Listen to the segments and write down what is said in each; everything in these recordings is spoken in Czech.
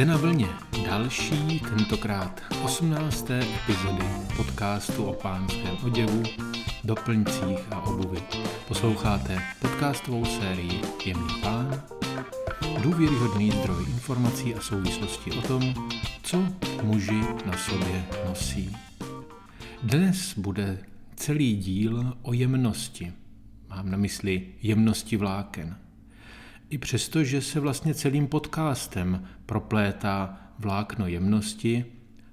Jste na vlně další, tentokrát 18. epizody podcastu o pánském oděvu, doplňcích a obuvi. Posloucháte podcastovou sérii Jemný pán, důvěryhodný zdroj informací a souvislostí o tom, co muži na sobě nosí. Dnes bude celý díl o jemnosti. Mám na mysli jemnosti vláken – i přesto, že se vlastně celým podcastem proplétá vlákno jemnosti,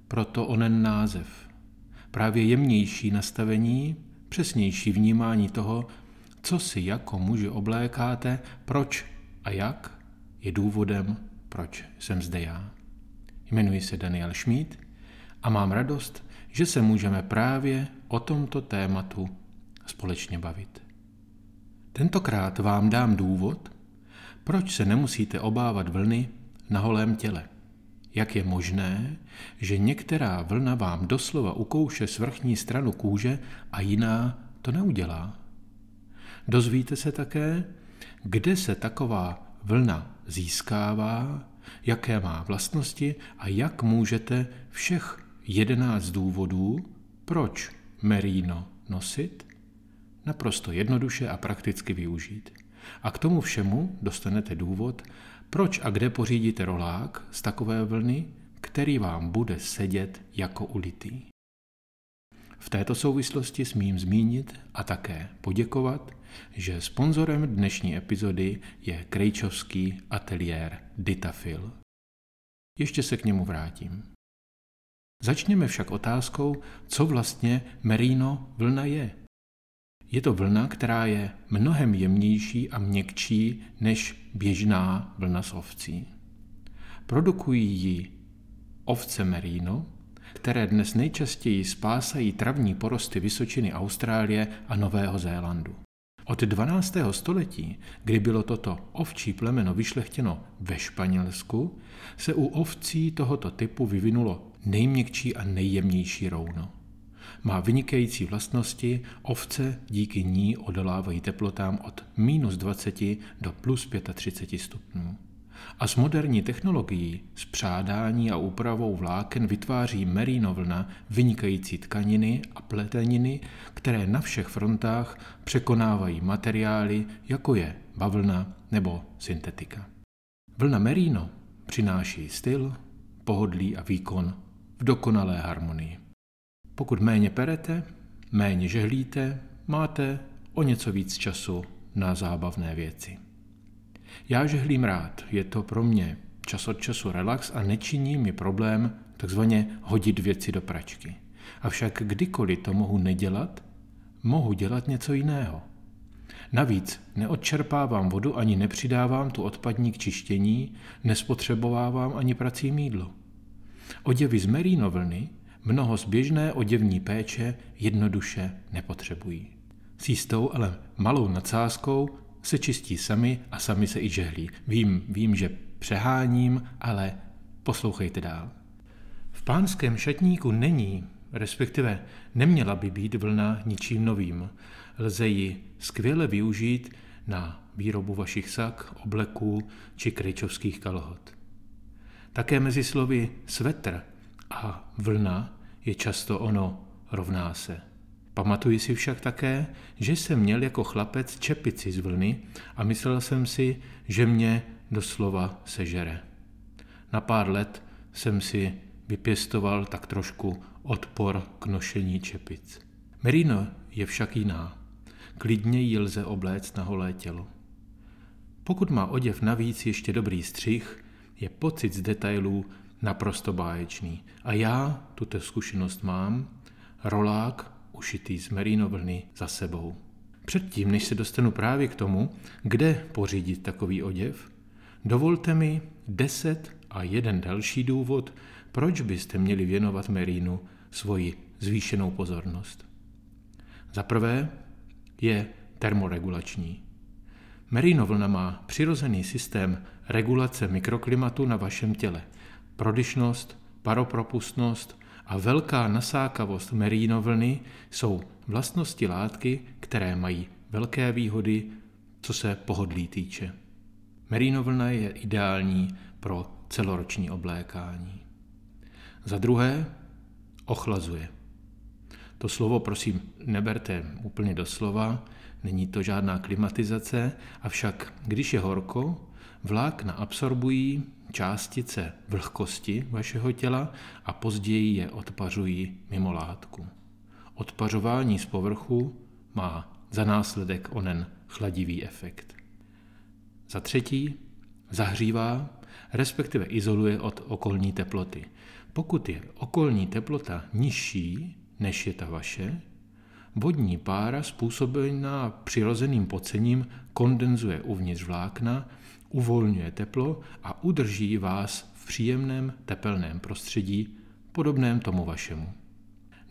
proto onen název. Právě jemnější nastavení, přesnější vnímání toho, co si jako muži oblékáte, proč a jak, je důvodem, proč jsem zde já. Jmenuji se Daniel Schmid a mám radost, že se můžeme právě o tomto tématu společně bavit. Tentokrát vám dám důvod, proč se nemusíte obávat vlny na holém těle? Jak je možné, že některá vlna vám doslova ukouše svrchní stranu kůže a jiná to neudělá? Dozvíte se také, kde se taková vlna získává, jaké má vlastnosti a jak můžete všech jedenáct důvodů, proč merino nosit, naprosto jednoduše a prakticky využít. A k tomu všemu dostanete důvod, proč a kde pořídíte rolák z takové vlny, který vám bude sedět jako ulitý. V této souvislosti smím zmínit a také poděkovat, že sponzorem dnešní epizody je krejčovský ateliér Ditafil. Ještě se k němu vrátím. Začněme však otázkou, co vlastně merino vlna je. Je to vlna, která je mnohem jemnější a měkčí než běžná vlna z ovcí. Produkují ji ovce merino, které dnes nejčastěji spásají travní porosty Vysočiny Austrálie a Nového Zélandu. Od 12. století, kdy bylo toto ovčí plemeno vyšlechtěno ve Španělsku, se u ovcí tohoto typu vyvinulo nejměkčí a nejjemnější rouno. Má vynikající vlastnosti, ovce díky ní odolávají teplotám od minus 20 do plus 35 stupňů. A s moderní technologií, s přádání a úpravou vláken vytváří merino vlna vynikající tkaniny a pleteniny, které na všech frontách překonávají materiály, jako je bavlna nebo syntetika. Vlna merino přináší styl, pohodlí a výkon v dokonalé harmonii. Pokud méně perete, méně žehlíte, máte o něco víc času na zábavné věci. Já žehlím rád, je to pro mě čas od času relax a nečiní mi problém takzvaně hodit věci do pračky. Avšak kdykoliv to mohu nedělat, mohu dělat něco jiného. Navíc neodčerpávám vodu ani nepřidávám tu odpadní k čištění, nespotřebovávám ani prací mídlo. Oděvy z merino vlny mnoho z běžné oděvní péče jednoduše nepotřebují. S jistou, ale malou nadsázkou se čistí sami a sami se i žehlí. Vím, vím, že přeháním, ale poslouchejte dál. V pánském šatníku není, respektive neměla by být vlna ničím novým. Lze ji skvěle využít na výrobu vašich sak, obleků či kryčovských kalhot. Také mezi slovy svetr a vlna je často ono rovná se. Pamatuji si však také, že jsem měl jako chlapec čepici z vlny a myslel jsem si, že mě doslova sežere. Na pár let jsem si vypěstoval tak trošku odpor k nošení čepic. Merino je však jiná. Klidně ji lze obléct na holé tělo. Pokud má oděv navíc ještě dobrý střih, je pocit z detailů naprosto báječný. A já tuto zkušenost mám, rolák ušitý z merino vlny za sebou. Předtím, než se dostanu právě k tomu, kde pořídit takový oděv, dovolte mi deset a jeden další důvod, proč byste měli věnovat merínu svoji zvýšenou pozornost. Za prvé je termoregulační. Merino vlna má přirozený systém regulace mikroklimatu na vašem těle – Prodyšnost, paropropustnost a velká nasákavost merínovlny jsou vlastnosti látky, které mají velké výhody, co se pohodlí týče. Merínovlna je ideální pro celoroční oblékání. Za druhé, ochlazuje. To slovo prosím neberte úplně doslova, není to žádná klimatizace, avšak když je horko, vlákna absorbují částice vlhkosti vašeho těla a později je odpařují mimo látku. Odpařování z povrchu má za následek onen chladivý efekt. Za třetí, zahřívá, respektive izoluje od okolní teploty. Pokud je okolní teplota nižší než je ta vaše, vodní pára způsobená přirozeným pocením kondenzuje uvnitř vlákna, uvolňuje teplo a udrží vás v příjemném tepelném prostředí, podobném tomu vašemu.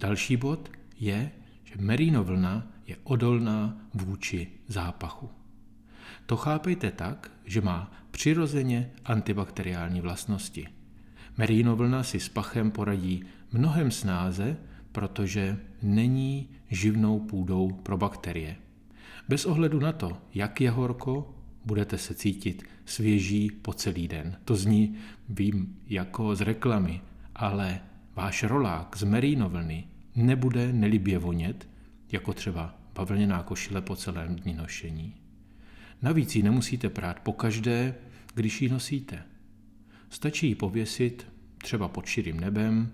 Další bod je, že merino vlna je odolná vůči zápachu. To chápejte tak, že má přirozeně antibakteriální vlastnosti. Merino vlna si s pachem poradí mnohem snáze, protože není živnou půdou pro bakterie. Bez ohledu na to, jak je horko, budete se cítit svěží po celý den. To zní, vím, jako z reklamy, ale váš rolák z merino vlny nebude nelibě vonět, jako třeba bavlněná košile po celém dní nošení. Navíc ji nemusíte prát pokaždé, když ji nosíte. Stačí ji pověsit třeba pod širým nebem,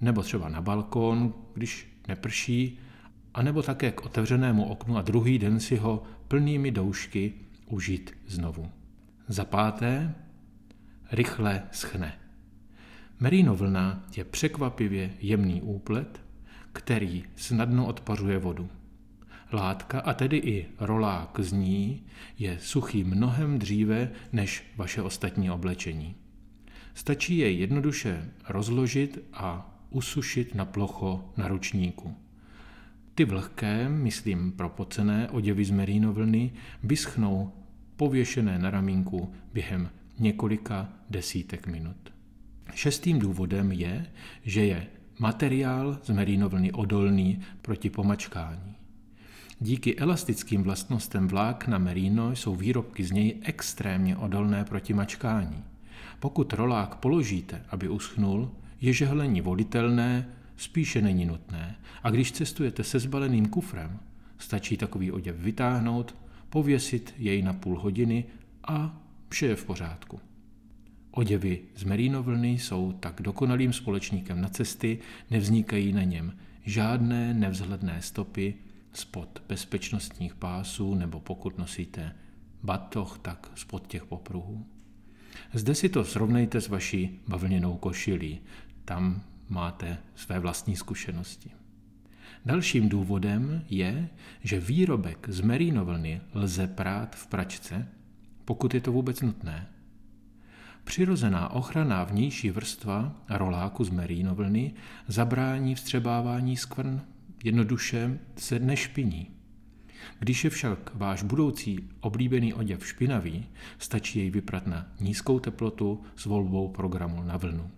nebo třeba na balkón, když neprší, anebo také k otevřenému oknu a druhý den si ho plnými doušky užít znovu. Za páté, rychle schne. Merino vlna je překvapivě jemný úplet, který snadno odpařuje vodu. Látka, a tedy i rolák z ní, je suchý mnohem dříve než vaše ostatní oblečení. Stačí jej jednoduše rozložit a usušit na plocho na ručníku. Ty vlhké, myslím propocené oděvy z merino vlny, vyschnou pověšené na ramínku během několika desítek minut. Šestým důvodem je, že je materiál z merino vlny odolný proti pomačkání. Díky elastickým vlastnostem vlákna merino jsou výrobky z něj extrémně odolné proti mačkání. Pokud rolák položíte, aby uschnul, je žehlení volitelné, spíše není nutné. A když cestujete se zbaleným kufrem, stačí takový oděv vytáhnout, pověsit jej na půl hodiny a vše je v pořádku. Oděvy z merínovlny jsou tak dokonalým společníkem na cesty, nevznikají na něm žádné nevzhledné stopy spod bezpečnostních pásů nebo pokud nosíte batoh, tak spod těch popruhů. Zde si to srovnejte s vaší bavlněnou košilí. Tam máte své vlastní zkušenosti. Dalším důvodem je, že výrobek z merinovlny lze prát v pračce, pokud je to vůbec nutné. Přirozená ochranná vnější vrstva roláku z merinovlny zabrání vstřebávání skvrn, jednoduše se nešpiní. Když je však váš budoucí oblíbený oděv špinavý, stačí jej vyprat na nízkou teplotu s volbou programu na vlnu.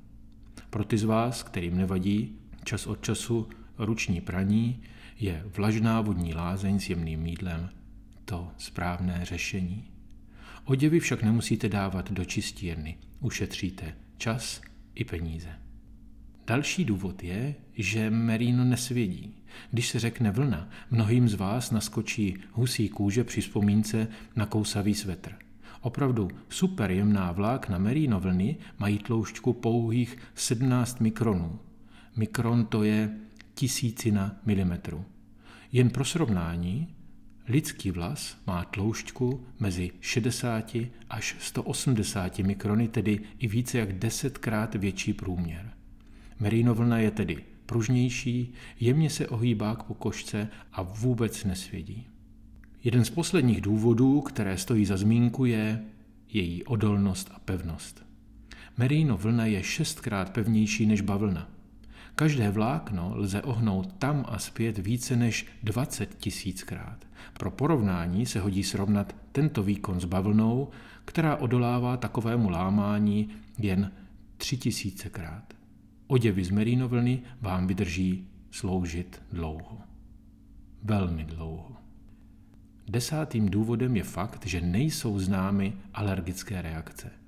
Pro ty z vás, kterým nevadí čas od času ruční praní, je vlažná vodní lázeň s jemným mídlem to správné řešení. Oděvy však nemusíte dávat do čistírny, ušetříte čas i peníze. Další důvod je, že merino nesvědí. Když se řekne vlna, mnohým z vás naskočí husí kůže při vzpomínce na kousavý svetr. Opravdu super jemná vlákna merino vlny mají tloušťku pouhých 17 mikronů. Mikron to je tisícina milimetru. Jen pro srovnání, lidský vlas má tloušťku mezi 60 až 180 mikrony, tedy i více jak desetkrát větší průměr. Merino vlna je tedy pružnější, jemně se ohýbá k pokožce a vůbec nesvědí. Jeden z posledních důvodů, které stojí za zmínku, je její odolnost a pevnost. Merino vlna je šestkrát pevnější než bavlna. Každé vlákno lze ohnout tam a zpět více než 20 tisíckrát. Pro porovnání se hodí srovnat tento výkon s bavlnou, která odolává takovému lámání jen tři tisícekrát. Oděvy z merino vlny vám vydrží sloužit dlouho. Velmi dlouho. Desátým důvodem je fakt, že nejsou známy alergické reakce.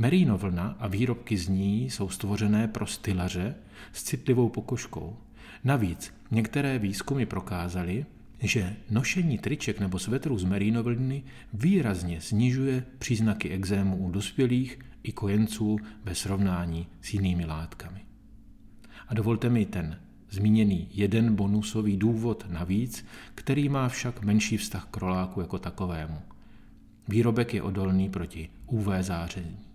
Merino vlna a výrobky z ní jsou stvořené pro stylaře s citlivou pokožkou. Navíc některé výzkumy prokázaly, že nošení triček nebo svetrů z merino vlny výrazně snižuje příznaky exému u dospělých i kojenců ve srovnání s jinými látkami. A dovolte mi ten zmíněný jeden bonusový důvod navíc, který má však menší vztah k roláku jako takovému. Výrobek je odolný proti UV záření.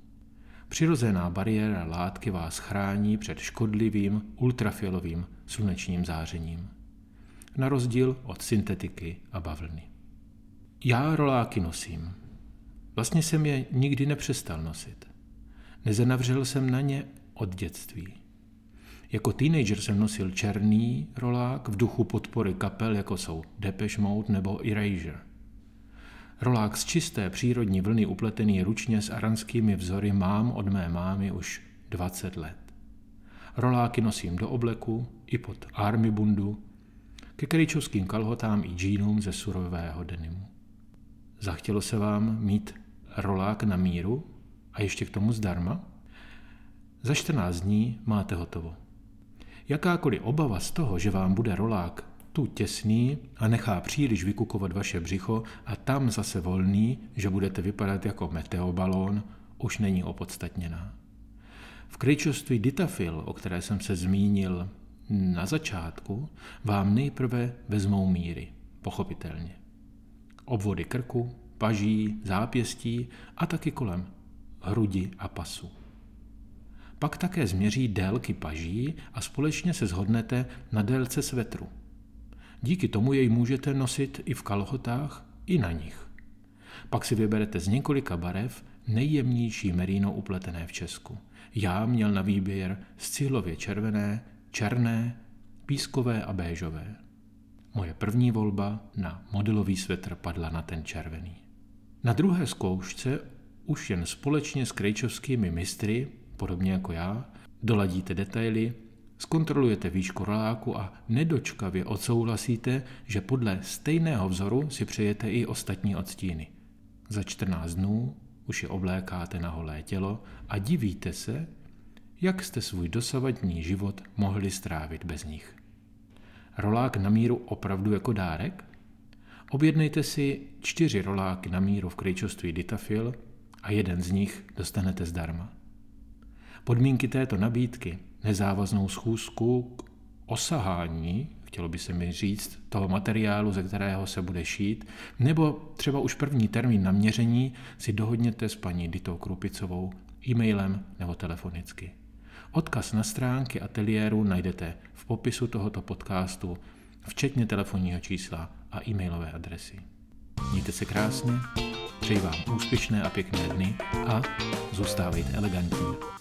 Přirozená bariéra látky vás chrání před škodlivým ultrafialovým slunečním zářením. Na rozdíl od syntetiky a bavlny. Já roláky nosím. Vlastně jsem je nikdy nepřestal nosit. Nezanavřel jsem na ně od dětství. Jako teenager jsem nosil černý rolák v duchu podpory kapel, jako jsou Depeche Mode nebo Erasure. Rolák z čisté přírodní vlny upletený ručně s aranskými vzory mám od mé mámy už 20 let. Roláky nosím do obleku i pod army bundu, ke kryčovským kalhotám i džínům ze surového denimu. Zachtělo se vám mít rolák na míru a ještě k tomu zdarma? Za 14 dní máte hotovo. Jakákoliv obava z toho, že vám bude rolák tu těsný a nechá příliš vykukovat vaše břicho a tam zase volný, že budete vypadat jako meteobalón, už není opodstatněná. V kryčovství Ditafil, o které jsem se zmínil na začátku, vám nejprve vezmou míry, pochopitelně. Obvody krku, paží, zápěstí a taky kolem hrudi a pasu. Pak také změří délky paží a společně se zhodnete na délce svetru. Díky tomu jej můžete nosit i v kalhotách, i na nich. Pak si vyberete z několika barev nejjemnější merino upletené v Česku. Já měl na výběr z cihlově červené, černé, pískové a béžové. Moje první volba na modelový svetr padla na ten červený. Na druhé zkoušce už jen společně s krejčovskými mistry podobně jako já, doladíte detaily, zkontrolujete výšku roláku a nedočkavě odsouhlasíte, že podle stejného vzoru si přejete i ostatní odstíny. Za 14 dnů už je oblékáte na holé tělo a divíte se, jak jste svůj dosavadní život mohli strávit bez nich. Rolák na míru opravdu jako dárek? Objednejte si čtyři roláky na míru v krejčoství Ditafil a jeden z nich dostanete zdarma. Podmínky této nabídky, nezávaznou schůzku k osahání, chtělo by se mi říct, toho materiálu, ze kterého se bude šít, nebo třeba už první termín na měření si dohodněte s paní Ditou Krupicovou e-mailem nebo telefonicky. Odkaz na stránky ateliéru najdete v popisu tohoto podcastu, včetně telefonního čísla a e-mailové adresy. Mějte se krásně, přeji vám úspěšné a pěkné dny a zůstávejte elegantní.